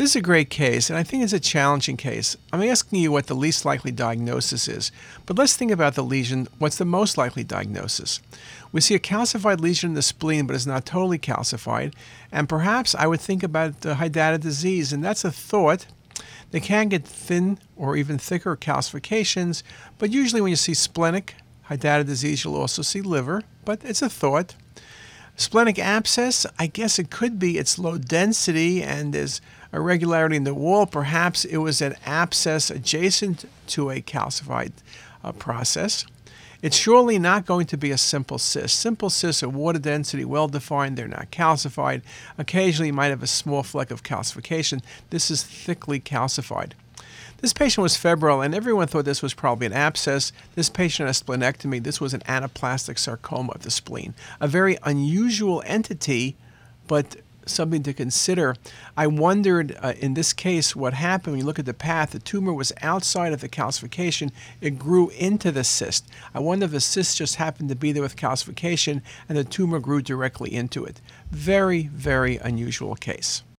This is a great case, and I think it's a challenging case. I'm asking you what the least likely diagnosis is, but let's think about the lesion. What's the most likely diagnosis? We see a calcified lesion in the spleen, but it's not totally calcified, and perhaps I would think about the hydatid disease, and that's a thought. They can get thin or even thicker calcifications, but usually when you see splenic hydatid disease, you'll also see liver, but it's a thought. Splenic abscess, I guess it could be it's low density and there's irregularity in the wall. Perhaps it was an abscess adjacent to a calcified uh, process. It's surely not going to be a simple cyst. Simple cysts are water density, well defined, they're not calcified. Occasionally, you might have a small fleck of calcification. This is thickly calcified. This patient was febrile, and everyone thought this was probably an abscess. This patient had a splenectomy. This was an anaplastic sarcoma of the spleen, a very unusual entity, but something to consider. I wondered uh, in this case what happened when you look at the path. The tumor was outside of the calcification, it grew into the cyst. I wonder if the cyst just happened to be there with calcification and the tumor grew directly into it. Very, very unusual case.